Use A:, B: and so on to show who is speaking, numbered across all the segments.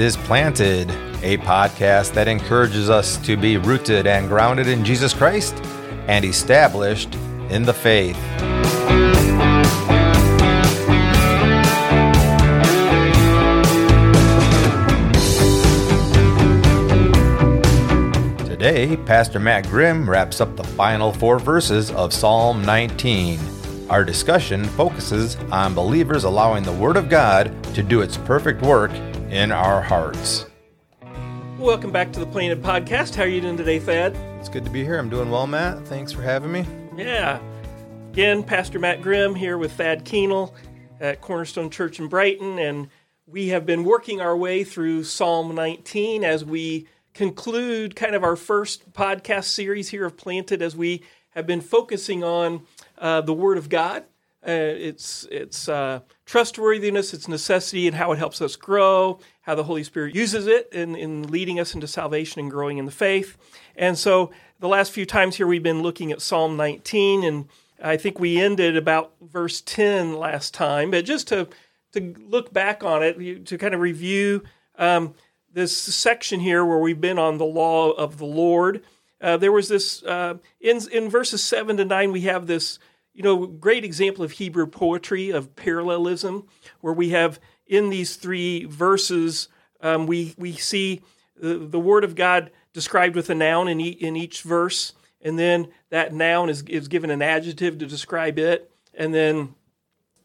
A: Is Planted, a podcast that encourages us to be rooted and grounded in Jesus Christ and established in the faith. Today, Pastor Matt Grimm wraps up the final four verses of Psalm 19. Our discussion focuses on believers allowing the Word of God to do its perfect work in our hearts.
B: Welcome back to the Planted Podcast. How are you doing today, Thad?
A: It's good to be here. I'm doing well, Matt. Thanks for having me.
B: Yeah. Again, Pastor Matt Grimm here with Thad Keenel at Cornerstone Church in Brighton, and we have been working our way through Psalm 19 as we conclude kind of our first podcast series here of Planted as we have been focusing on uh, the Word of God uh, its its uh, trustworthiness, its necessity, and how it helps us grow, how the Holy Spirit uses it in, in leading us into salvation and growing in the faith. And so, the last few times here, we've been looking at Psalm 19, and I think we ended about verse 10 last time. But just to to look back on it, to kind of review um, this section here where we've been on the law of the Lord. Uh, there was this uh, in in verses seven to nine. We have this you know, great example of Hebrew poetry, of parallelism, where we have in these three verses, um, we, we see the, the Word of God described with a noun in, e- in each verse, and then that noun is, is given an adjective to describe it, and then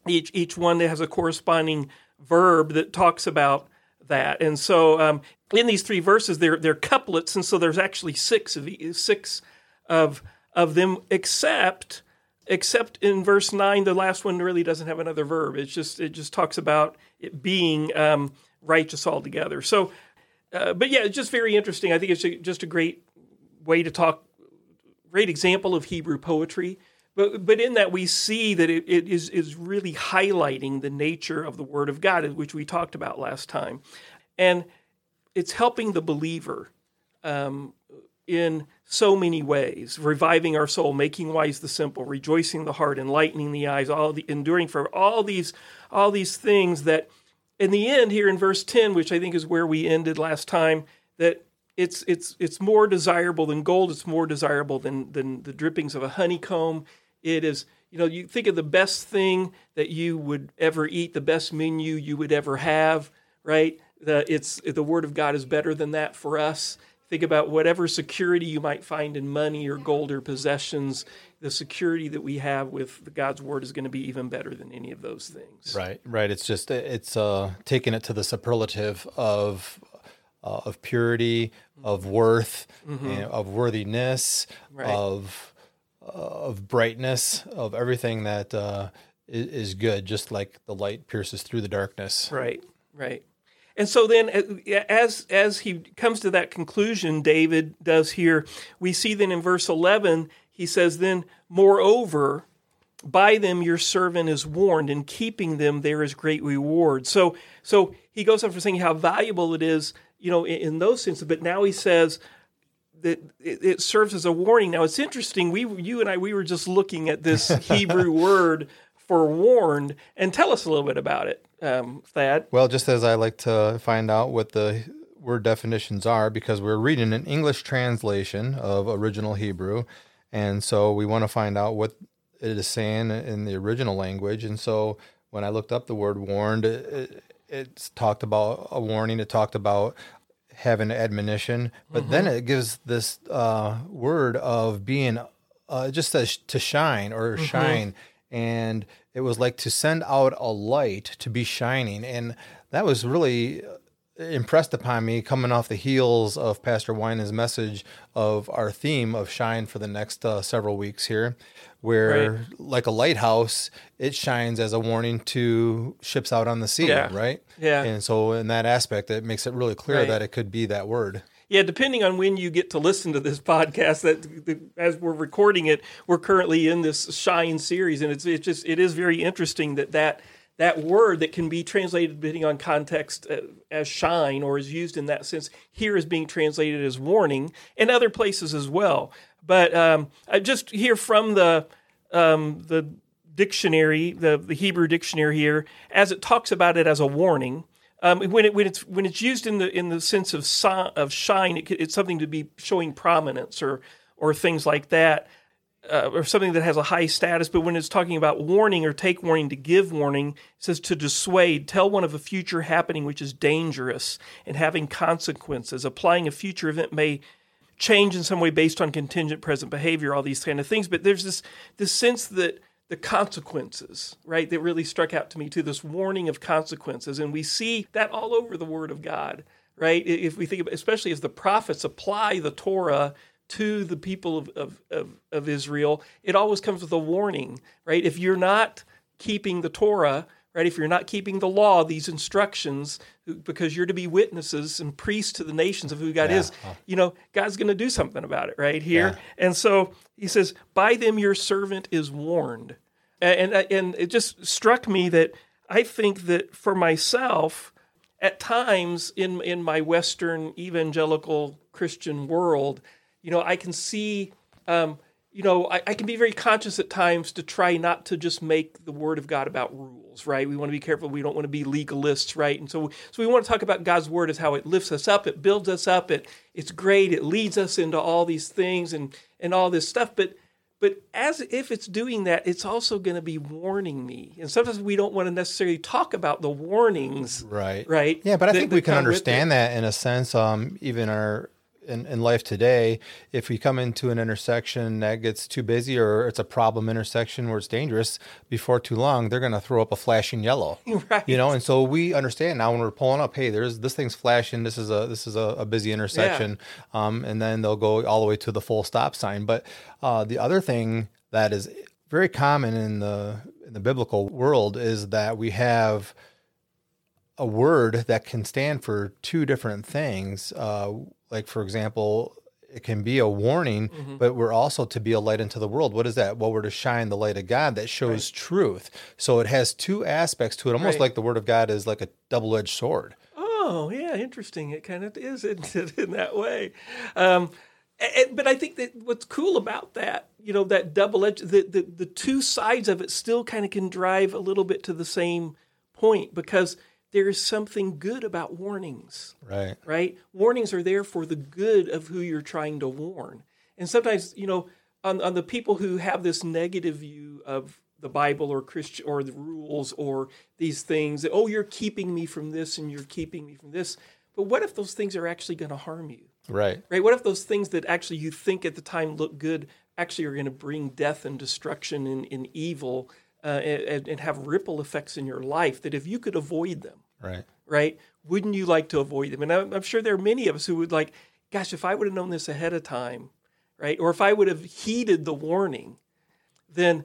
B: each, each one that has a corresponding verb that talks about that. And so um, in these three verses, they're, they're couplets, and so there's actually six of, six of, of them, except except in verse 9 the last one really doesn't have another verb. It's just it just talks about it being um, righteous altogether. So uh, but yeah it's just very interesting. I think it's just a great way to talk great example of hebrew poetry. But but in that we see that it, it is is really highlighting the nature of the word of god which we talked about last time. And it's helping the believer um, in so many ways reviving our soul making wise the simple rejoicing the heart enlightening the eyes all the enduring for all these all these things that in the end here in verse 10 which i think is where we ended last time that it's it's it's more desirable than gold. It's more desirable than than the drippings of a honeycomb. It is you know you think of the best thing that you would ever eat the best menu you would ever have right? The, it's the word of god is better than that for us Think about whatever security you might find in money or gold or possessions. The security that we have with God's word is going to be even better than any of those things.
A: Right, right. It's just it's uh, taking it to the superlative of uh, of purity, of worth, mm-hmm. and of worthiness, right. of uh, of brightness, of everything that uh, is, is good. Just like the light pierces through the darkness.
B: Right, right. And so then, uh, as as he comes to that conclusion, David does here. We see then in verse eleven, he says, "Then moreover, by them your servant is warned, and keeping them there is great reward." So, so he goes on for saying how valuable it is, you know, in, in those senses. But now he says that it, it serves as a warning. Now it's interesting. We, you and I, we were just looking at this Hebrew word for warned, and tell us a little bit about it um, Thad?
A: Well, just as I like to find out what the word definitions are, because we're reading an English translation of original Hebrew, and so we want to find out what it is saying in the original language. And so when I looked up the word warned, it, it, it's talked about a warning. It talked about having admonition, but mm-hmm. then it gives this uh, word of being uh, just to shine or mm-hmm. shine, and it was like to send out a light to be shining. And that was really impressed upon me coming off the heels of Pastor Winans' message of our theme of shine for the next uh, several weeks here, where right. like a lighthouse, it shines as a warning to ships out on the sea, yeah. right?
B: Yeah.
A: And so in that aspect, it makes it really clear right. that it could be that word
B: yeah, depending on when you get to listen to this podcast, that as we're recording it, we're currently in this Shine series, and it's it's just it is very interesting that that that word that can be translated depending on context uh, as shine or is used in that sense here is being translated as warning and other places as well. But um, I just hear from the um, the dictionary, the, the Hebrew dictionary here, as it talks about it as a warning um, when it when it's when it's used in the in the sense of si- of shine, it, it's something to be showing prominence or or things like that, uh, or something that has a high status. But when it's talking about warning or take warning, to give warning, it says to dissuade, tell one of a future happening which is dangerous and having consequences. Applying a future event may change in some way based on contingent present behavior, all these kind of things. But there's this this sense that the consequences, right, that really struck out to me too, this warning of consequences. And we see that all over the Word of God, right? If we think about, especially as the prophets apply the Torah to the people of, of, of, of Israel, it always comes with a warning, right? If you're not keeping the Torah, right? If you're not keeping the law, these instructions, because you're to be witnesses and priests to the nations of who God
A: Yeah.
B: is, you know, God's going to do something about it, right here.
A: Yeah.
B: And so he says, "By them your servant is warned," and and, and it just struck me that I think that for myself, at times in in my Western evangelical Christian world, you know, I can see. Um, you know, I, I can be very conscious at times to try not to just make the Word of God about rules, right? We want to be careful. We don't want to be legalists, right? And so, so we want to talk about God's Word as how it lifts us up, it builds us up, it it's great, it leads us into all these things and and all this stuff. But but as if it's doing that, it's also going to be warning me. And sometimes we don't want to necessarily talk about the warnings,
A: Right.
B: right?
A: Yeah, but I
B: that-
A: think we can understand that in a sense. Um, even our in, in life today, if we come into an intersection that gets too busy or it's a problem intersection where it's dangerous, before too long they're going to throw up a flashing yellow.
B: Right.
A: You know, and so we understand now when we're pulling up, hey, there's this thing's flashing. This is a this is a, a busy intersection, um, and then they'll go all the way to the full stop sign. But uh, the other thing that is very common in the in the biblical world is that we have a word that can stand for two different things. Uh, like, for example, it can be a warning,
B: Mm-hmm.
A: but we're also to be a light into the world. What is that? Well, we're to shine the light of God that shows truth. So it has two aspects to it, almost
B: Right.
A: like the word of God is like a double edged sword.
B: Oh, yeah, interesting. It kind of is isn't it, in that way. Um, a- a- but I think that what's cool about that, you know, that double edge, the, the, the two sides of it still kind of can drive a little bit to the same point because there is something good about warnings
A: Right.
B: right? Warnings are there for the good of who you're trying to warn. And sometimes, you know, on, on the people who have this negative view of the Bible or Christian or the rules or these things, that, oh, you're keeping me from this and you're keeping me from this. But what if those things are actually going to harm you?
A: Right.
B: Right? What if those things that actually you think at the time look good actually are going to bring death and destruction and, and evil uh, and, and have ripple effects in your life? That if you could avoid them,
A: Right.
B: right? Wouldn't you like to avoid them? And I'm, I'm sure there are many of us who would like, gosh, if I would have known this ahead of time, right? Or if I would have heeded the warning, then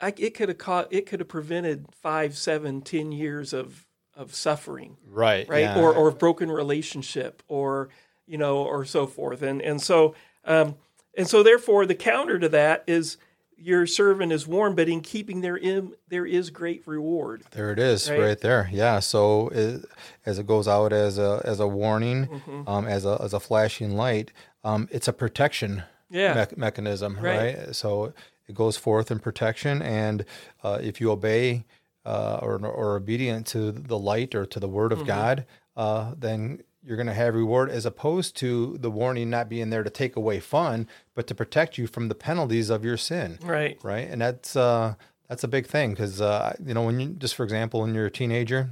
B: I, it could have caught, it could have prevented five, seven, ten years of of suffering,
A: Right.
B: right?
A: yeah.
B: Or or broken relationship, or you know, or so forth. And and so um, and so therefore, the counter to that is your servant is warned, but in keeping therein there is great reward.
A: There it is,
B: Right?
A: right, there. Yeah. So it, as it goes out as a as a warning,
B: Mm-hmm.
A: um, as a as a flashing light, um, it's a protection
B: Yeah.
A: mech- mechanism,
B: Right.
A: right. So it goes forth in protection, and uh, if you obey uh, or or obedient to the light or to the word of
B: Mm-hmm.
A: God, uh, then you're going to have reward as opposed to the warning not being there to take away fun, but to protect you from the penalties of your sin
B: Right.
A: right? And that's uh, that's a big thing because uh, you know when you just for example when you're a teenager,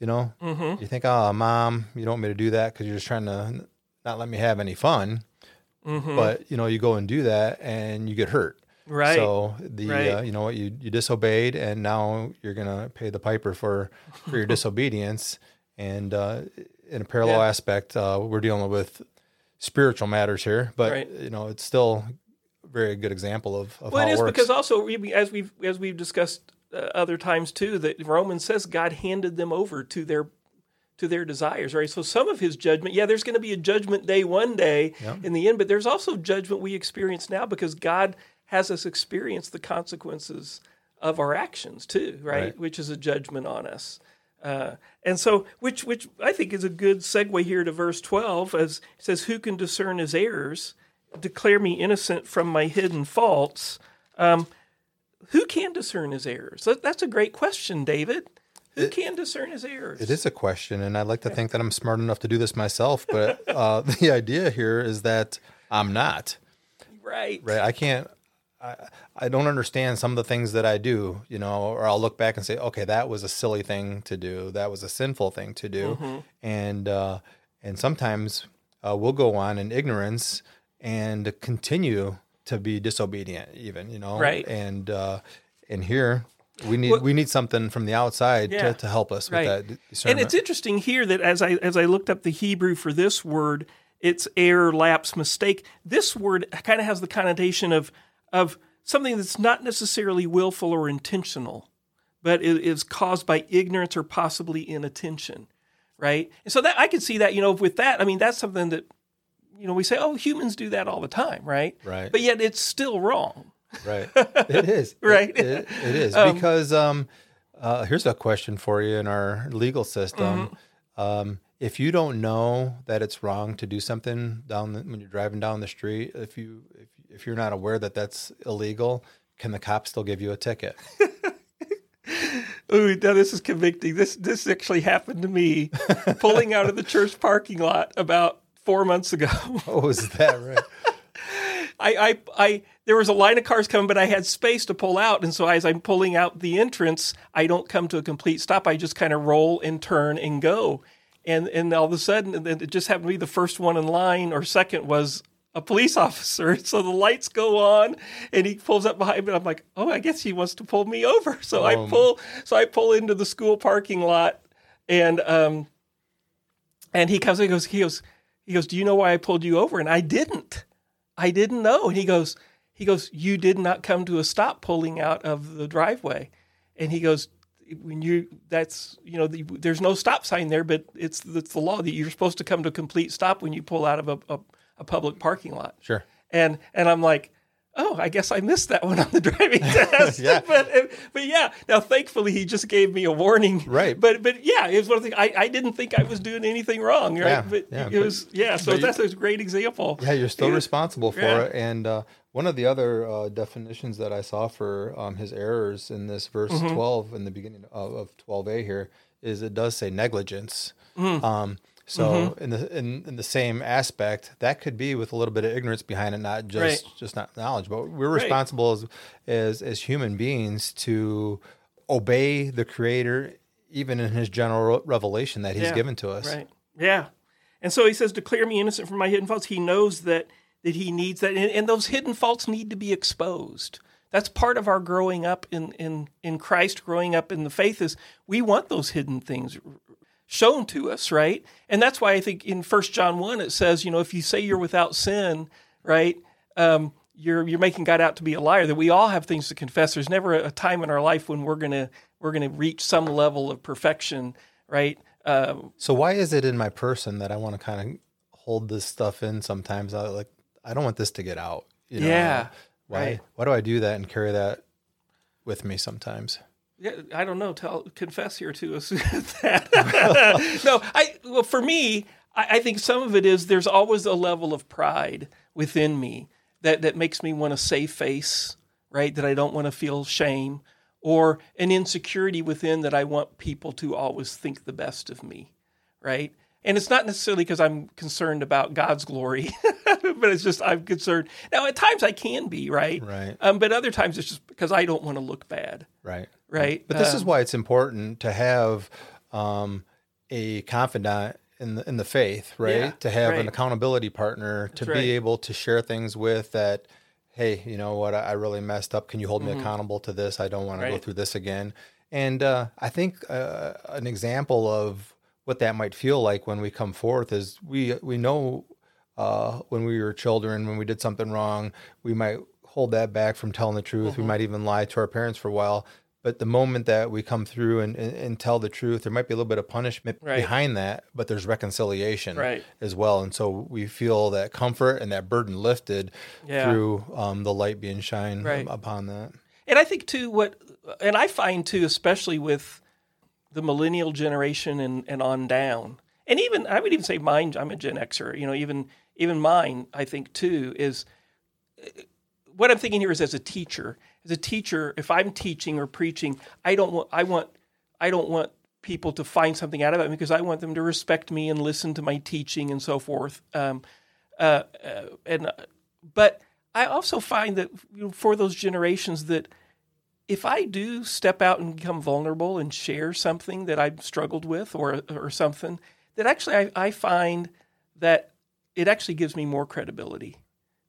A: you know,
B: Mm-hmm.
A: you think, oh, mom, you don't want me to do that because you're just trying to not let me have any fun.
B: Mm-hmm.
A: But you know, you go and do that and you get hurt.
B: Right.
A: So the
B: Right.
A: uh, you know what you you disobeyed and now you're gonna pay the piper for for your disobedience. And uh, in a parallel
B: Yeah.
A: aspect, uh, we're dealing with spiritual matters here, but
B: Right.
A: you know it's still a very good example of, of
B: Well,
A: how
B: it
A: it
B: is
A: works.
B: because also as we've as we've discussed uh, other times too that Romans says God handed them over to their to their desires, right? So some of His judgment, yeah, there's going to be a judgment day one day in the end, but there's also judgment we experience now because God has us experience the consequences of our actions too, right?
A: Right.
B: Which is a judgment on us. Uh, and so, which which I think is a good segue here to verse twelve, as it says, "Who can discern his errors? Declare me innocent from my hidden faults." Um, who can discern his errors? That, that's a great question, David. Who can discern his errors?
A: It is a question, and I like to think that I'm smart enough to do this myself. But uh, the idea here is that I'm not.
B: right.
A: Right? I can't. I, I don't understand some of the things that I do, you know, or I'll look back and say, okay, that was a silly thing to do. That was a sinful thing to do,
B: Mm-hmm.
A: and uh, and sometimes uh, we'll go on in ignorance and continue to be disobedient, even you know,
B: Right.
A: And uh, and here we need
B: Well-
A: we need something from the outside
B: Yeah.
A: to, to help us
B: Right.
A: with that
B: And it's interesting here that as I as I looked up the Hebrew for this word, it's error, lapse, mistake. This word kind of has the connotation of of something that's not necessarily willful or intentional, but it is caused by ignorance or possibly inattention, right? And so that I can see that, you know, with that, I mean, that's something that you know we say, oh, humans do that all the time, right?
A: Right.
B: But yet it's still wrong.
A: Right. It is.
B: Right.
A: It, it- it is because um, uh, here's a question for you in our legal system.
B: Mm-hmm.
A: Um, if you don't know that it's wrong to do something down the, when you're driving down the street, if you if, if you're not aware that that's illegal, can the cop still give you a ticket?
B: Ooh, now this is convicting. This this actually happened to me pulling out of the church parking lot about four months ago.
A: oh, was that right?
B: I, I I there was a line of cars coming, but I had space to pull out, and so as I'm pulling out the entrance, I don't come to a complete stop. I just kind of roll and turn and go, and and all of a sudden, it just happened to be the first one in line or second was a police officer. So the lights go on, and he pulls up behind me. And I'm like, oh, I guess he wants to pull me over. So I
A: Um.
B: pull, so I pull into the school parking lot, and um, and he comes and goes, he goes, he goes, do you know why I pulled you over? And I didn't. I didn't know. And he goes, he goes, you did not come to a stop pulling out of the driveway. And he goes, when you, that's, you know, the, there's no stop sign there, but it's, it's the law that you're supposed to come to a complete stop when you pull out of a, a, a public parking lot.
A: Sure.
B: And, and I'm like, oh, I guess I missed that one on the driving test.
A: Yeah.
B: but, but yeah, now thankfully he just gave me a warning.
A: Right.
B: But, but yeah, it was one of the things, I, I didn't think I was doing anything wrong. Right.
A: Yeah,
B: But
A: yeah,
B: it
A: but-
B: was, yeah. So
A: but you-
B: that's a great example.
A: Yeah, you're still responsible for
B: Yeah.
A: it. And uh, one of the other uh, definitions that I saw for um, his errors in this verse
B: Mm-hmm.
A: 12 in the beginning of, of 12a here is it does say negligence.
B: Mm.
A: Um, so
B: Mm-hmm.
A: in the in, in the same aspect, that could be with a little bit of ignorance behind it, not just
B: Right.
A: just not knowledge, but we're
B: Right.
A: responsible as, as as human beings to obey the Creator, even in His general revelation that He's
B: Yeah,
A: given to us.
B: Right. Yeah. And so he says, declare me innocent from my hidden faults. He knows that that he needs that. And, and those hidden faults need to be exposed. That's part of our growing up in, in, in Christ, growing up in the faith is we want those hidden things shown to us, right? And that's why I think in First John 1 it says, you know, if you say you're without sin, right, um, you're you're making God out to be a liar. That we all have things to confess. There's never a, a time in our life when we're gonna we're gonna reach some level of perfection, right? Um,
A: So why is it in my person that I want to kind of hold this stuff in sometimes? I like I don't want this to get out. You know?
B: Yeah,
A: Why
B: right.
A: why do I do that and carry that with me sometimes?
B: Yeah, I don't know. Tell confess here to us that. no, I well for me, I, I think some of it is there's always a level of pride within me that that makes me want to save face, right? That I don't want to feel shame, or an insecurity within that I want people to always think the best of me, right? And it's not necessarily because I'm concerned about God's glory, but it's just I'm concerned. Now, at times I can be, right?
A: Right.
B: Um, but other times it's just because I don't want to look bad,
A: Right.
B: Right?
A: But this
B: Um,
A: is why it's important to have um, a confidant in the in the faith, right?
B: Yeah,
A: to have
B: right.
A: an accountability partner to
B: right.
A: be able to share things with that. Hey, you know what? I I really messed up. Can you hold me accountable to this? I don't want to go
B: Mm-hmm.
A: Through this again. And uh, I think uh, an example of what that might feel like when we come forth is we we know uh, when we were children when we did something wrong we might hold that back from telling the truth
B: Mm-hmm.
A: we might even lie to our parents for a while but the moment that we come through and, and, and tell the truth there might be a little bit of punishment
B: Right.
A: behind that but there's reconciliation
B: Right.
A: as well and so we feel that comfort and that burden lifted
B: Yeah.
A: through um, the light being shined
B: Right.
A: upon that
B: And I think too, what and I find too, especially with the millennial generation and, and on down, and even I would even say mine. I'm a Gen Xer. You know, even even mine. I think too is what I'm thinking here is as a teacher. As a teacher, if I'm teaching or preaching, I don't want I want I don't want people to find something out of it because I want them to respect me and listen to my teaching and so forth. Um, uh, uh, and but I also find that you know, for those generations that if I do step out and become vulnerable and share something that I've struggled with or or something, that actually I, I find that it actually gives me more credibility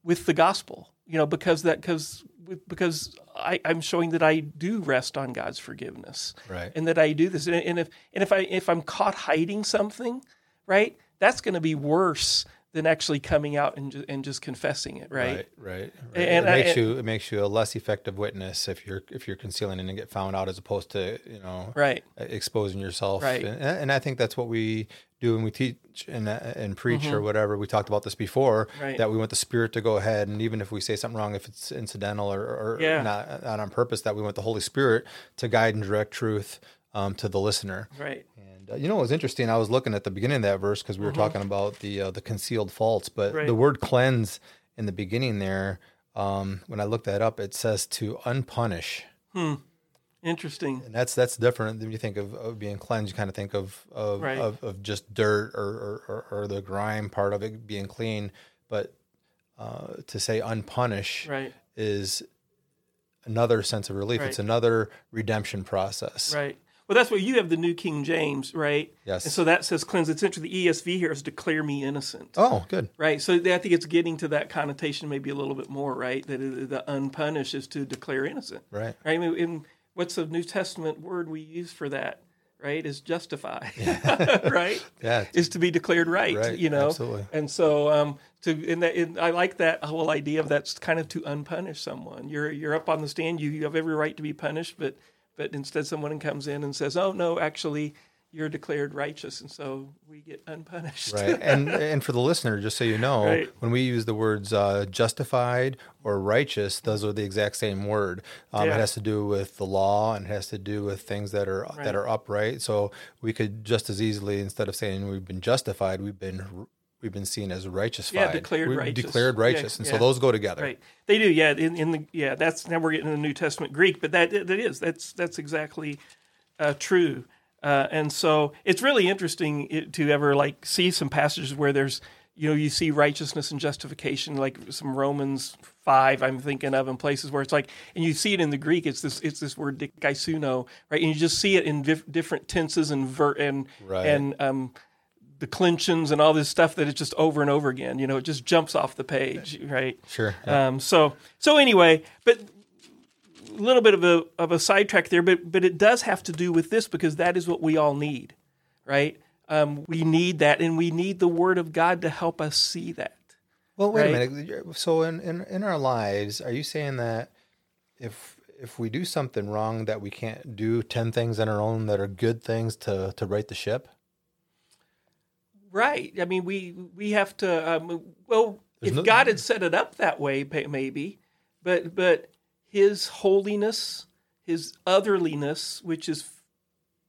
B: with the gospel. You know, because that because because I, am showing that I do rest on God's forgiveness,
A: right?
B: And that I do this, and, and if and if I if I'm caught hiding something, right, that's going to be worse than actually coming out and, and just confessing it, right?
A: Right, right. right. And, it makes I, you it makes you a less effective witness if you're if you're concealing it and get found out as opposed to you know
B: right
A: exposing yourself.
B: Right.
A: And, and I think that's what we do when we teach and and preach mm-hmm. or whatever. We talked about this before
B: right.
A: that we want the Spirit to go ahead and even if we say something wrong, if it's incidental or, or
B: yeah.
A: not not on purpose, that we want the Holy Spirit to guide and direct truth um, to the listener.
B: Right.
A: And uh, you know, it was interesting. I was looking at the beginning of that verse because we were mm-hmm. talking about the uh, the concealed faults, but
B: right.
A: the word cleanse in the beginning there, um, when I looked that up, it says to unpunish.
B: Hmm. Interesting.
A: And that's that's different than you think of, of being cleansed. You kind of think of of,
B: right.
A: of, of, just dirt or, or, or, the grime part of it being clean, but uh, to say unpunish
B: right.
A: is another sense of relief.
B: Right.
A: It's another redemption process.
B: Right. Well, that's what you have the New King James, right?
A: Yes.
B: And so that says cleanse. It's interesting. The ESV here is declare me innocent.
A: Oh, good.
B: Right. So I think it's getting to that connotation maybe a little bit more, right? That the unpunished is to declare innocent.
A: Right.
B: Right. I mean, in, what's the New Testament word we use for that? Right. Is justify.
A: Yeah.
B: right.
A: Yeah.
B: Is to be declared right.
A: Right.
B: You know.
A: Absolutely.
B: And so, um, to in that, in, I like that whole idea of that's kind of to unpunish someone. You're you're up on the stand. You you have every right to be punished, but but instead someone comes in and says, "Oh no, actually." You're declared righteous, and so we get unpunished.
A: right, and and for the listener, just so you know,
B: Right.
A: when we use the words uh, justified or righteous, those are the exact same word. Um,
B: Yeah.
A: It has to do with the law, and it has to do with things that are
B: Right.
A: that are upright. So we could just as easily, instead of saying we've been justified, we've been we've been seen as righteous.
B: Yeah, declared
A: We've
B: righteous.
A: Declared righteous,
B: Yeah,
A: and
B: yeah.
A: so those go together.
B: Right. They do. Yeah. In, in the yeah, that's now we're getting the New Testament Greek, but that that is that's that's exactly uh, true. Uh, and so it's really interesting to ever like see some passages where there's you know you see righteousness and justification like some Romans five I'm thinking of in places where it's like and you see it in the Greek it's this it's this word dikaiosune right and you just see it in dif- different tenses and ver- and
A: Right.
B: and um, declensions and all this stuff that it's just over and over again you know it just jumps off the page right
A: Sure. Yeah.
B: um, so so anyway, but a little bit of a of a sidetrack there, but but it does have to do with this because that is what we all need, right? Um, we need that, and we need the Word of God to help us see that.
A: Well, wait
B: right?
A: a minute. So in, in in our lives, are you saying that if if we do something wrong, that we can't do ten things on our own that are good things to to right the ship?
B: Right. I mean, we we have to. Um, well,
A: There's
B: if
A: no-
B: God had set it up that way, maybe, but but His holiness, His otherliness, which is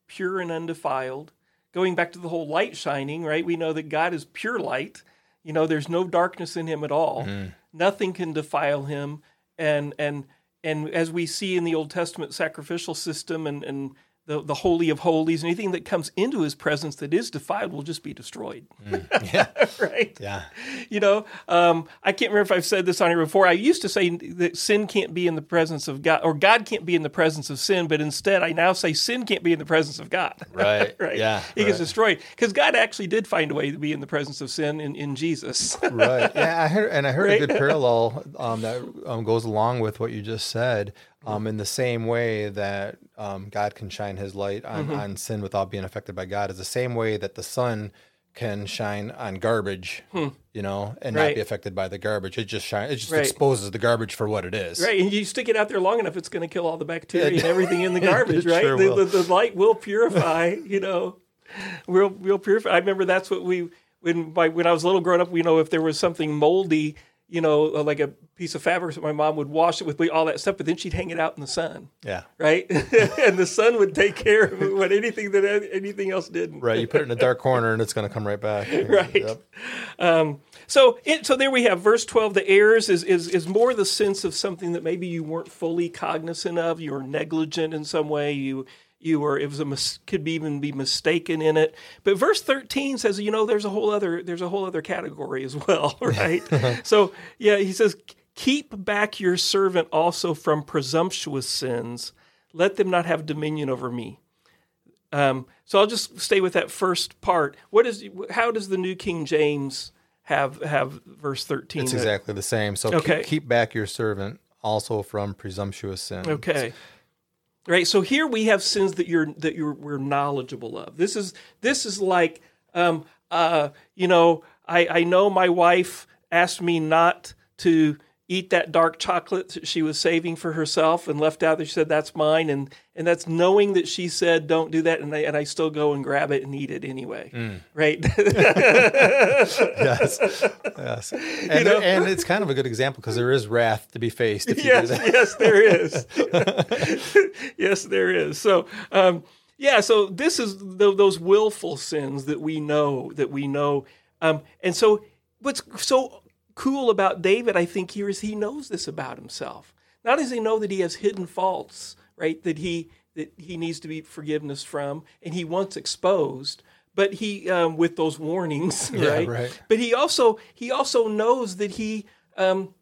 B: pure and undefiled. Going back to the whole light shining, right? We know that God is pure light. You know, there's no darkness in Him at all.
A: Mm-hmm.
B: Nothing can defile Him, and and and as we see in the Old Testament sacrificial system and and the, the holy of holies, anything that comes into his presence that is defiled will just be destroyed.
A: Yeah.
B: right?
A: Yeah.
B: You know, um, I can't remember if I've said this on here before. I used to say that sin can't be in the presence of God, or God can't be in the presence of sin, but instead I now say sin can't be in the presence of God.
A: Right.
B: right?
A: Yeah.
B: It gets destroyed. Because God actually did find a way to be in the presence of sin in, in Jesus.
A: right. Yeah, I heard, and I heard
B: Right?
A: a good parallel um, that um, goes along with what you just said. Um, in the same way that um, God can shine His light on,
B: Mm-hmm.
A: on sin without being affected by God, is the same way that the sun can shine on garbage, you know, and not
B: Hmm.
A: Be affected by the garbage. It just shine. It just
B: Right.
A: exposes the garbage for what it is.
B: Right, and you stick it out there long enough, it's going to kill all the bacteria and everything in the garbage, right?
A: sure
B: the, the, the light will purify, you know, will will purify. I remember that's what we when my, when I was a little growing up, we know if there was something moldy, you know, uh, like a piece of fabric, that my mom would wash it with all that stuff, but then she'd hang it out in the sun,
A: Yeah.
B: right? and the sun would take care of it when anything that anything else didn't.
A: Right. You put it in a dark corner and it's going to come right back.
B: Right.
A: Yep.
B: So, it, so there we have verse twelve. The errors is, is is more the sense of something that maybe you weren't fully cognizant of. You were negligent in some way. You you, or it was a mis- could be even be mistaken in it. But verse thirteen says, you know, there's a whole other there's a whole other category as well, right? so yeah, he says, keep back your servant also from presumptuous sins. Let them not have dominion over me. Um, so I'll just stay with that first part. What is how does the New King James have have verse thirteen?
A: It's exactly the same. So
B: Okay.
A: keep, keep back your servant also from presumptuous sin.
B: Okay. Right. So here we have sins that you're that you're we're knowledgeable of. This is this is like um uh you know, I I know my wife asked me not to eat that dark chocolate that she was saving for herself and left out that she said that's mine and and that's knowing that she said don't do that and I and I still go and grab it and eat it anyway. Right?
A: yes, yes, and,
B: know?
A: and it's kind of a good example because there is wrath to be faced if you
B: yes,
A: do that.
B: yes, there is. yes, there is. So, um, yeah, so this is th- those willful sins that we know that we know, um, and so what's so cool about David, I think, here is he knows this about himself. Not does he know that he has hidden faults, right? That he that he needs to be forgiveness from, and he wants exposed. But he, um, with those warnings, right?
A: right.
B: But he also he also knows that he um,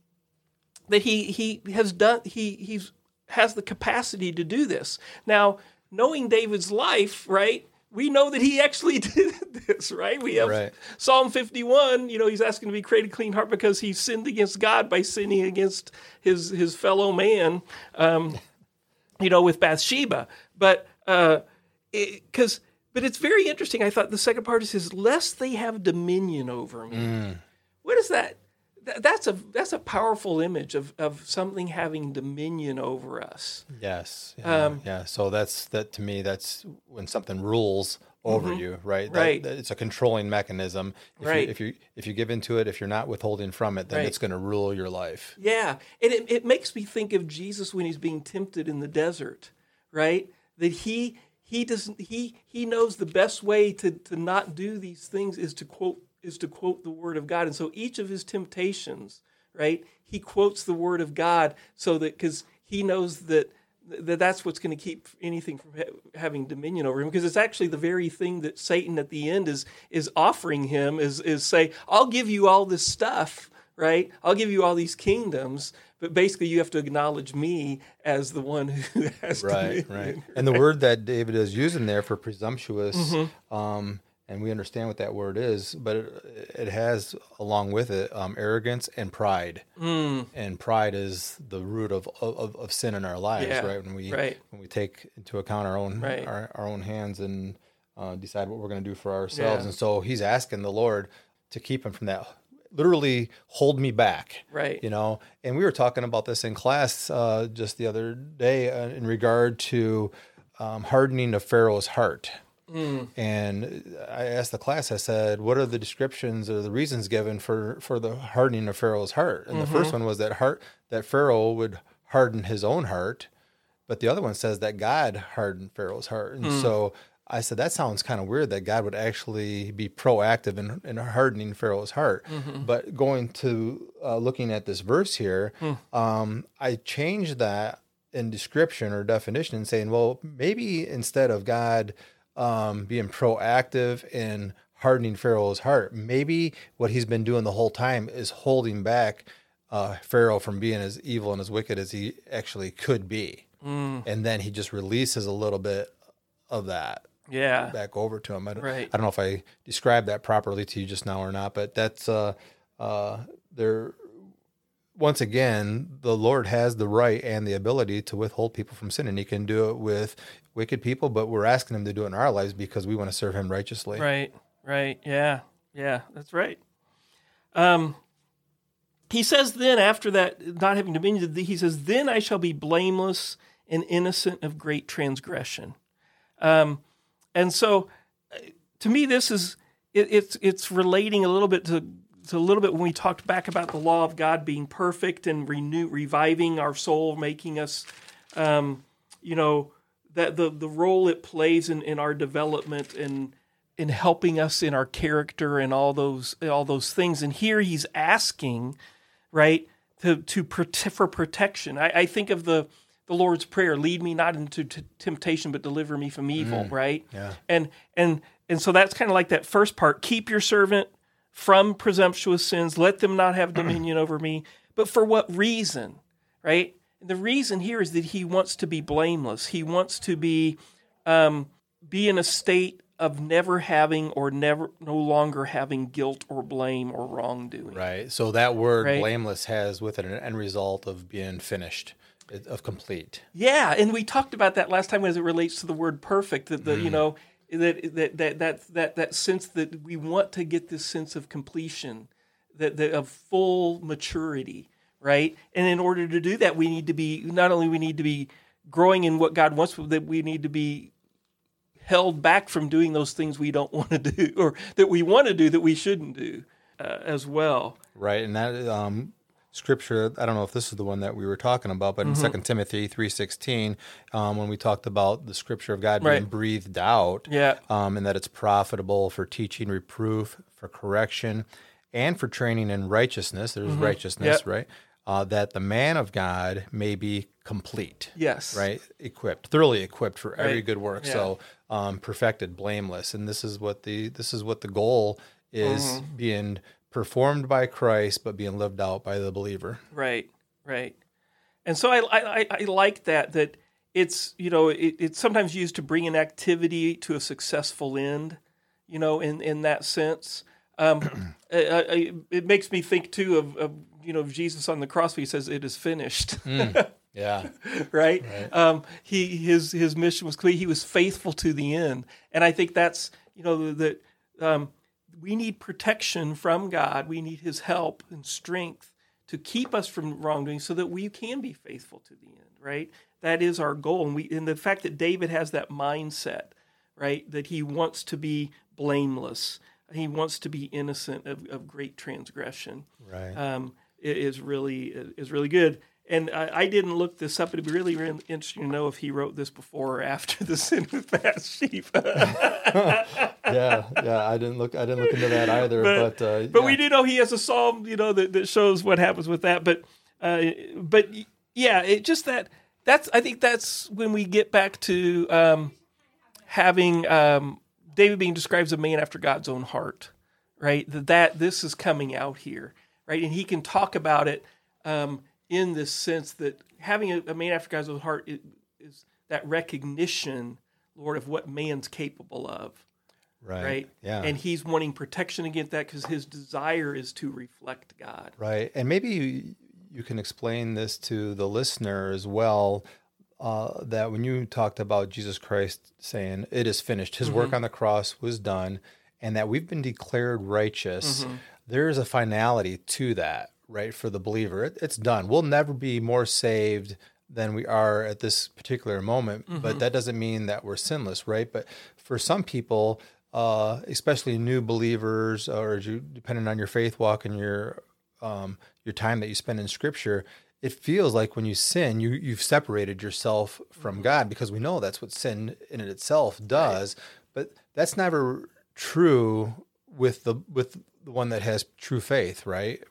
B: that he he has done he he's has the capacity to do this. Now, knowing David's life, right? We know that he actually did this, right? We have
A: Right.
B: Psalm 51, you know, he's asking to be created clean heart because he sinned against God by sinning against his his fellow man, um, you know, with Bathsheba. But uh, because but it's very interesting. I thought the second part is says, lest they have dominion over me. What is that? Th- That's a that's a powerful image of, of something having dominion over us.
A: Yes, yeah,
B: Um,
A: yeah. So that's that to me. That's when something rules over you, right? That-
B: Mm-hmm. Right.
A: that- it's a controlling mechanism. If
B: Right.
A: You, if you if you give into it, if you're not withholding from it, then
B: Right.
A: it's going to rule your life.
B: Yeah, and it, it makes me think of Jesus when he's being tempted in the desert, right? That he he doesn't he he knows the best way to to not do these things is to quote is to quote the word of God, and so each of his temptations, right? He quotes the word of God so that because he knows that. That that's what's going to keep anything from ha- having dominion over him, because it's actually the very thing that Satan at the end is is offering him is is say, "I'll give you all this stuff, right? I'll give you all these kingdoms, but basically you have to acknowledge me as the one who has
A: Right,
B: dominion.
A: right. And the word that David is using there for presumptuous,
B: Mm-hmm.
A: um, and we understand what that word is, but it, it has along with it um, arrogance and pride. Mm. And pride is the root of, of, of sin in our lives,
B: Yeah,
A: right? When we
B: right.
A: when we take into account our own
B: Right.
A: our, our own hands and uh, decide what we're going to do for ourselves.
B: Yeah.
A: And so he's asking the Lord to keep him from that. Literally, hold me back
B: Right.
A: you know and we were talking about this in class uh, just the other day uh, in regard to um, hardening of pharaoh's heart and i asked the class i said what are the descriptions or the reasons given for for the hardening of pharaoh's heart? And the first one was that heart that pharaoh would harden his own heart but the other one says that god hardened pharaoh's heart. And so I said that sounds kind of weird that God would actually be proactive in, in hardening Pharaoh's heart. But going to uh, looking at this verse here, um, I changed that in description or definition and saying, well, maybe instead of God um, being proactive in hardening Pharaoh's heart, maybe what he's been doing the whole time is holding back uh, Pharaoh from being as evil and as wicked as he actually could be. And then he just releases a little bit of that
B: Yeah.
A: back over to him. I don't,
B: Right.
A: I don't know if I described that properly to you just now or not, but that's uh, uh, there. Once again, the Lord has the right and the ability to withhold people from sin, and He can do it with wicked people. But we're asking Him to do it in our lives because we want to serve Him righteously.
B: Right. Right. Yeah. Yeah. That's right. Um, he says then after that, not having dominion, he says, "Then I shall be blameless and innocent of great transgression." Um, and so, uh, to me, this is it, it's it's relating a little bit to to a little bit when we talked back about the law of God being perfect and renew reviving our soul, making us, um, you know, that the the role it plays in, in our development and in helping us in our character and all those all those things. And here he's asking, right, to to prote- for protection. I, I think of the the Lord's prayer, lead me not into t- temptation, but deliver me from evil, mm. right?
A: Yeah.
B: And and and so that's kind of like that first part. Keep your servant from presumptuous sins. Let them not have dominion over me. But for what reason, right? The reason here is that he wants to be blameless. He wants to be um, be in a state of never having or never no longer having guilt or blame or wrongdoing.
A: Right. So that word
B: Right.
A: blameless has with it an end result of being finished, of complete.
B: Yeah, and we talked about that last time as it relates to the word perfect. That the you know that that that that that that sense that we want to get this sense of completion, that, that of full maturity, right? And in order to do that, we need to be not only we need to be growing in what God wants, but that we need to be held back from doing those things we don't want to do or that we want to do that we shouldn't do uh, as well.
A: Right. And that um, scripture, I don't know if this is the one that we were talking about, but in
B: Mm-hmm.
A: Second Timothy 3.16, um, when we talked about the scripture of God being
B: Right.
A: breathed out,
B: Yeah.
A: um, and that it's profitable for teaching, reproof, for correction, and for training in righteousness. There's righteousness,
B: Mm-hmm. Yep.
A: right? Uh, that the man of God may be complete.
B: Yes.
A: Right? Equipped, thoroughly equipped for every
B: Right.
A: good work.
B: Yeah.
A: So um, perfected, blameless. And this is what the this is what the goal is
B: Mm-hmm.
A: being performed by Christ, but being lived out by the believer.
B: Right, right. And so I, I, I- like that, that it's, you know, it, it's sometimes used to bring an activity to a successful end, you know, in, in that sense. Um, I, I, it makes me think too of, of, you know, Jesus on the cross. He says, "It is finished."
A: Yeah.
B: right? Um, he his his mission was clear. He was faithful to the end, and I think that's you know that um, we need protection from God. We need His help and strength to keep us from wrongdoing, so that we can be faithful to the end. Right? That is our goal, and we and the fact that David has that mindset, right? That he wants to be blameless. He wants to be innocent of, of great transgression
A: Right.
B: um, is really is really good. And I, I didn't look this up. It'd be really, really interesting to know if he wrote this before or after the sin with Bathsheba.
A: yeah. Yeah. I didn't look I didn't look into that either. But, uh,
B: but
A: yeah.
B: we do know he has a psalm, you know, that, that shows what happens with that. But uh, but yeah, it just that that's I think that's when we get back to um, having um, David being described as a man after God's own heart, right? That that this is coming out here, right? And he can talk about it um, in this sense that having a, a man after God's own heart is, is that recognition, Lord, of what man's capable of
A: right.
B: right?
A: Yeah.
B: And he's wanting protection against that because his desire is to reflect God.
A: Right. And maybe you, you can explain this to the listener as well. Uh, that when you talked about Jesus Christ saying, It is finished, his
B: Mm-hmm.
A: work on the cross was done, and that we've been declared righteous,
B: Mm-hmm.
A: There is a finality to that, right? For the believer. It, it's done. We'll never be more saved than we are at this particular moment,
B: Mm-hmm.
A: but that doesn't mean that we're sinless, right? But for some people, uh, especially new believers, or you, depending on your faith walk and your um, your time that you spend in Scripture, it feels like when you sin, you you've separated yourself from God because we know that's what sin in it itself does. But that's never true with the with the one that has true faith, right?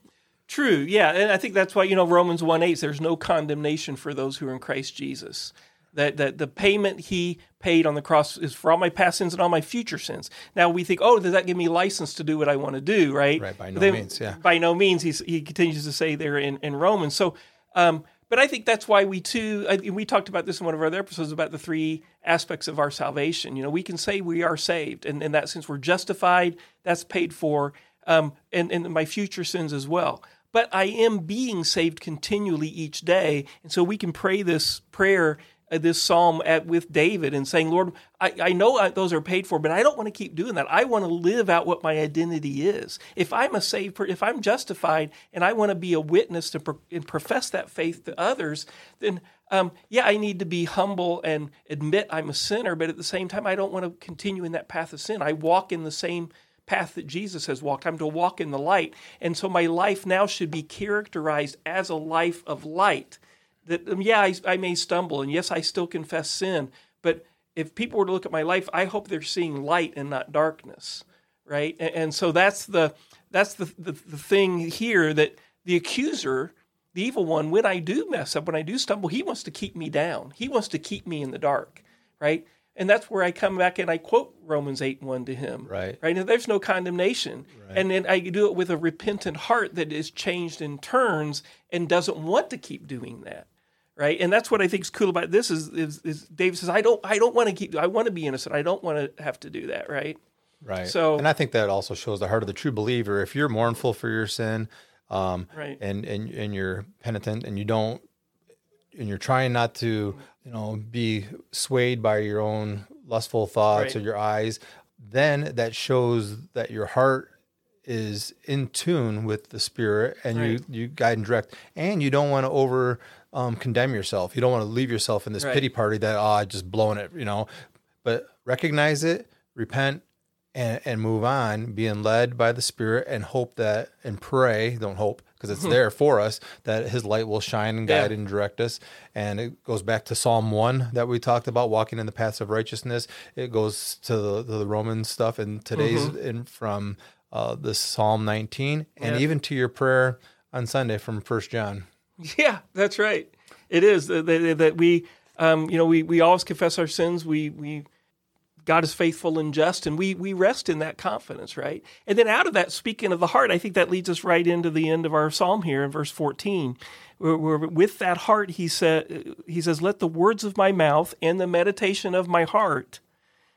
B: True, yeah, and I think that's why you know Romans one eight. There's no condemnation for those who are in Christ Jesus. That that the payment He paid on the cross is for all my past sins and all my future sins. Now we think, oh, does that give me license to do what I want to do? Right?
A: Right, by no
B: Then-
A: means, yeah.
B: By no means. He's, he continues to say there in, in Romans. So, um, but I think that's why we too. I, we talked about this in one of our other episodes about the three aspects of our salvation. You know, we can say we are saved, and in that sense, we're justified. That's paid for, um, and and my future sins as well. But I am being saved continually each day, and so we can pray this prayer uh, this psalm at, with David and saying, Lord, I, I know I, those are paid for, but I don't want to keep doing that. I want to live out what my identity is. If I'm a saved, if I'm justified, and I want to be a witness to pro- and profess that faith to others, then um, yeah, I need to be humble and admit I'm a sinner. But at the same time, I don't want to continue in that path of sin. I walk in the same path that Jesus has walked. I'm to walk in the light, and so my life now should be characterized as a life of light that um, yeah I, I may stumble and yes i still confess sin but if people were to look at my life i hope they're seeing light and not darkness right and, and so that's the that's the, the the thing here that the accuser the evil one, when I do mess up, when I do stumble, he wants to keep me down. He wants to keep me in the dark, right? And that's where I come back and I quote Romans 8 1 to him.
A: Right.
B: Right. And there's no condemnation.
A: Right.
B: And then I do it with a repentant heart that is changed and turns and doesn't want to keep doing that. Right. And that's what I think is cool about this is, is, is David says, I don't I don't want to keep I want to be innocent. I don't want to have to do that. Right.
A: Right.
B: So-
A: and I think that also shows the heart of the true believer. If you're mournful for your sin, um,
B: Right.
A: and, and and you're penitent, and you don't, and you're trying not to, you know, be swayed by your own lustful thoughts
B: Right.
A: or your eyes, then that shows that your heart is in tune with the spirit, and
B: Right.
A: you you guide and direct, and you don't want to over um, condemn yourself. You don't want to leave yourself in this
B: Right.
A: pity party that oh, I just blown it, you know. But recognize it, repent, and, and move on, being led by the Spirit, and hope that and pray. Don't hope because it's there for us that His light will shine and guide
B: Yeah.
A: and direct us. And it goes back to Psalm one that we talked about, walking in the paths of righteousness. It goes to the, to the Roman stuff, and today's in from uh, the Psalm 19, and
B: Yeah.
A: even to your prayer on Sunday from First John.
B: Yeah, that's right. It is that, that, that we, um, you know, we, we always confess our sins. We we God is faithful and just, and we we rest in that confidence, right? And then out of that, speaking of the heart, I think that leads us right into the end of our psalm here in verse fourteen. Where, where with that heart, he said, he says, "Let the words of my mouth and the meditation of my heart."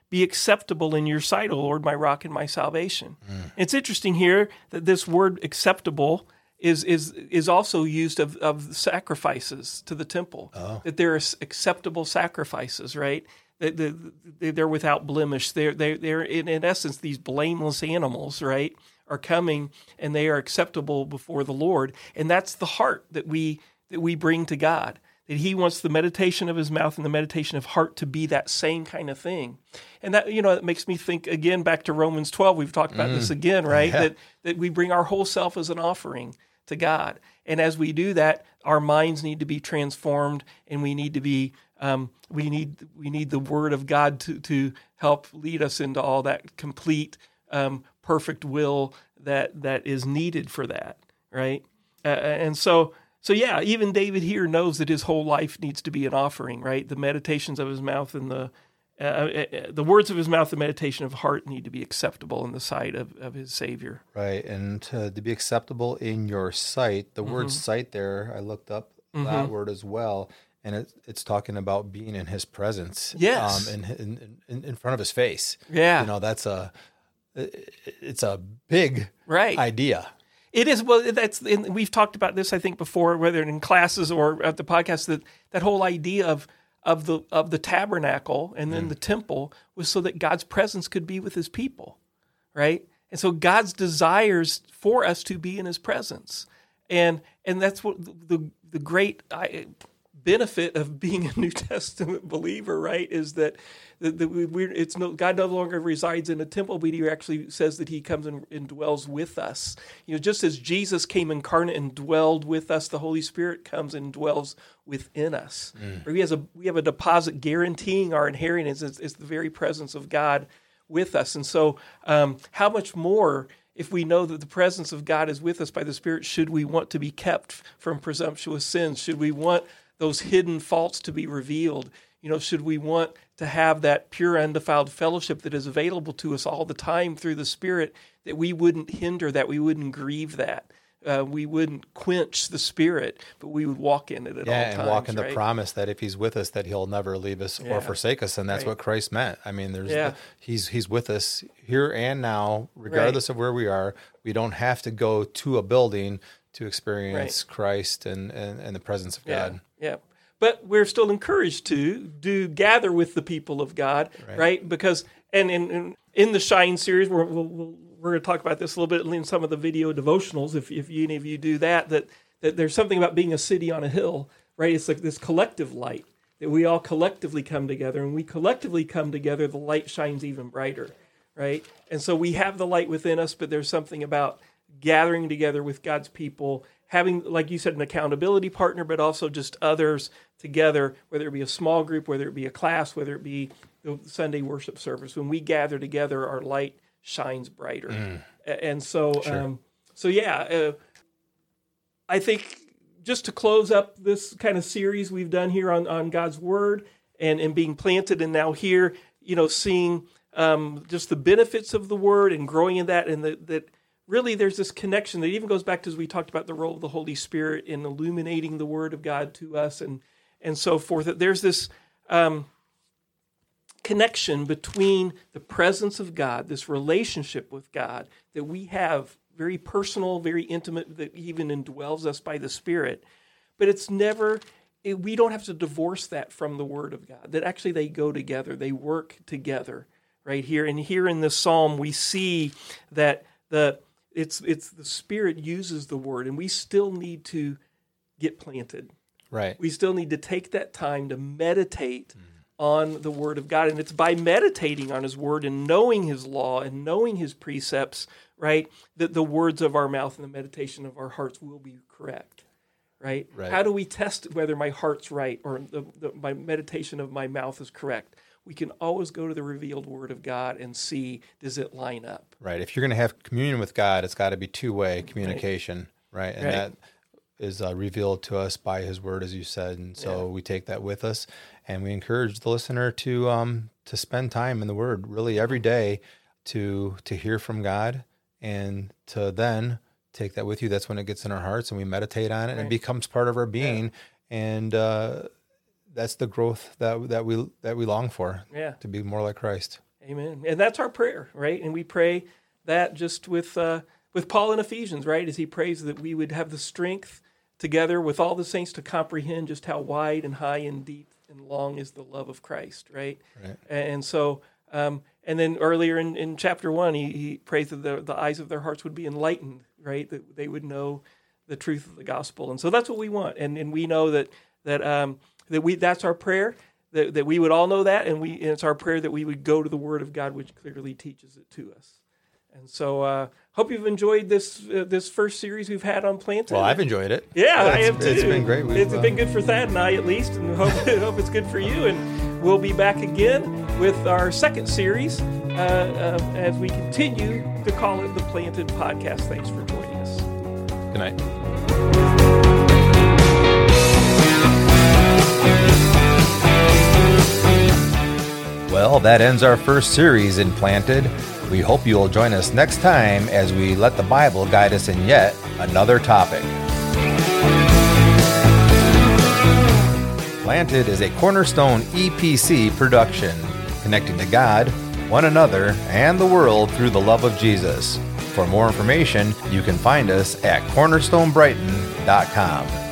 B: be acceptable in your sight, O Lord, my rock and my salvation. Mm. It's interesting here that this word acceptable is is is also used of, of sacrifices to the temple. Oh. That there are acceptable sacrifices, right? They're without blemish. They're they're, they're in, in essence these blameless animals, right? Are coming and they are acceptable before the Lord, and that's the heart that we that we bring to God that he wants the meditation of his mouth and the meditation of heart to be that same kind of thing. And that, you know, that makes me think again back to Romans 12. We've talked about this mm. again, right?
A: Yeah.
B: That, that we bring our whole self as an offering to God. And as we do that, our minds need to be transformed and we need to be, um, we need, we need the word of God to, to help lead us into all that complete, um, perfect will that, that is needed for that. Right. Uh, and so, so yeah, even David here knows that his whole life needs to be an offering, right? The meditations of his mouth and the uh, uh, uh, the words of his mouth, the meditation of heart need to be acceptable in the sight of, of his Savior.
A: Right, and to, to be acceptable in your sight, the word
B: Mm-hmm.
A: sight there, I looked up that word as well, and it, it's talking about being in His presence.
B: Yes.
A: um, in, in in front of His face.
B: Yeah.
A: you know that's a it's a big
B: Right.
A: idea.
B: It is well. That's and we've talked about this, I think, before, whether in classes or at the podcast. That that whole idea of of the of the tabernacle and then the temple was so that God's presence could be with His people, right? And so God's desires for us to be in His presence, and and that's what the the great I, benefit of being a New Testament believer, right? Is that that, that we, we're, it's no God no longer resides in a temple, but He actually says that He comes and, and dwells with us. You know, just as Jesus came incarnate and dwelled with us, the Holy Spirit comes and dwells within us. Or He has a we have a deposit guaranteeing our inheritance. It's, it's the very presence of God with us, and so um, how much more if we know that the presence of God is with us by the Spirit, should we want to be kept from presumptuous sins? Should we want those hidden faults to be revealed? You know, should we want to have that pure, undefiled fellowship that is available to us all the time through the Spirit, that we wouldn't hinder that, we wouldn't grieve that, uh, we wouldn't quench the Spirit, but we would walk in it at
A: Yeah,
B: all
A: and walk in the promise that if He's with us, that He'll never leave us
B: Yeah.
A: or forsake us, and that's
B: Right.
A: what Christ meant. I mean, there's
B: Yeah.
A: He's He's with us here and now, regardless of where we are. We don't have to go to a building to experience Christ and, and and the presence of God.
B: Yeah. But we're still encouraged to do gather with the people of God, right? Because and in, in in the Shine series, we're we'll, we're going to talk about this a little bit in some of the video devotionals. If if any of you do that, that that there's something about being a city on a hill, right? It's like this collective light that we all collectively come together, and we collectively come together, the light shines even brighter, right? And so we have the light within us, but there's something about gathering together with God's people, having, like you said, an accountability partner, but also just others together, whether it be a small group, whether it be a class, whether it be the Sunday worship service. When we gather together, our light shines brighter. A- And so, um, so yeah, uh, I think just to close up this kind of series we've done here on, on God's Word and, and being planted, and now here, you know, seeing um, just the benefits of the Word and growing in that, and the, that really there's this connection that even goes back to as we talked about the role of the Holy Spirit in illuminating the Word of God to us and and so forth. There's this um, connection between the presence of God, this relationship with God that we have, very personal, very intimate, that even indwells us by the Spirit. But it's never. It, we don't have to divorce that from the Word of God. That actually they go together. They work together right here. And here in this psalm, we see that the it's it's the spirit uses the word and we still need to get planted
A: right
B: we still need to take that time to meditate mm. on the word of god and it's by meditating on his word and knowing his law and knowing his precepts right that the words of our mouth and the meditation of our hearts will be correct right, right. how do we test whether my heart's right or the, the, my meditation of my mouth is correct we can always go to the revealed word of God and see does it line up.
A: Right. If you're going to have communion with God, it's got to be two way communication, right? right? And right. that is uh, revealed to us by His Word, as you said, and so yeah. we take that with us, and we encourage the listener to um, to spend time in the Word, really every day, to to hear from God, and to then take that with you. That's when it gets in our hearts, and we meditate on it, right. and it becomes part of our being. Yeah. And uh, that's the growth that that we that we long for.
B: Yeah,
A: to be more like Christ.
B: Amen. And that's our prayer, right? And we pray that just with uh, with Paul in Ephesians, right? As he prays that we would have the strength together with all the saints to comprehend just how wide and high and deep and long is the love of Christ, right?
A: Right.
B: And so, um, and then earlier in, in chapter one, he, he prays that the, the eyes of their hearts would be enlightened, right? That they would know the truth of the gospel. And so that's what we want. And, and we know that, that, um, that we that's our prayer that, that we would all know that and we and it's our prayer that we would go to the word of god which clearly teaches it to us. And so uh hope you've enjoyed this uh, this first series we've had on planting.
A: Well i've enjoyed it.
B: Yeah i have too.
A: it's been great.
B: We've, it's uh, been good for thad and i at least and hope, hope it's good for you. And we'll be back again with our second series uh, uh, as we continue to call it the planted podcast. Thanks for joining us.
A: Good night Well, that ends our first series in Planted. We hope you'll join us next time as we let the Bible guide us in yet another topic. Planted is a Cornerstone EPC production, connecting to God, one another, and the world through the love of Jesus. For more information, you can find us at cornerstonebrighton.com.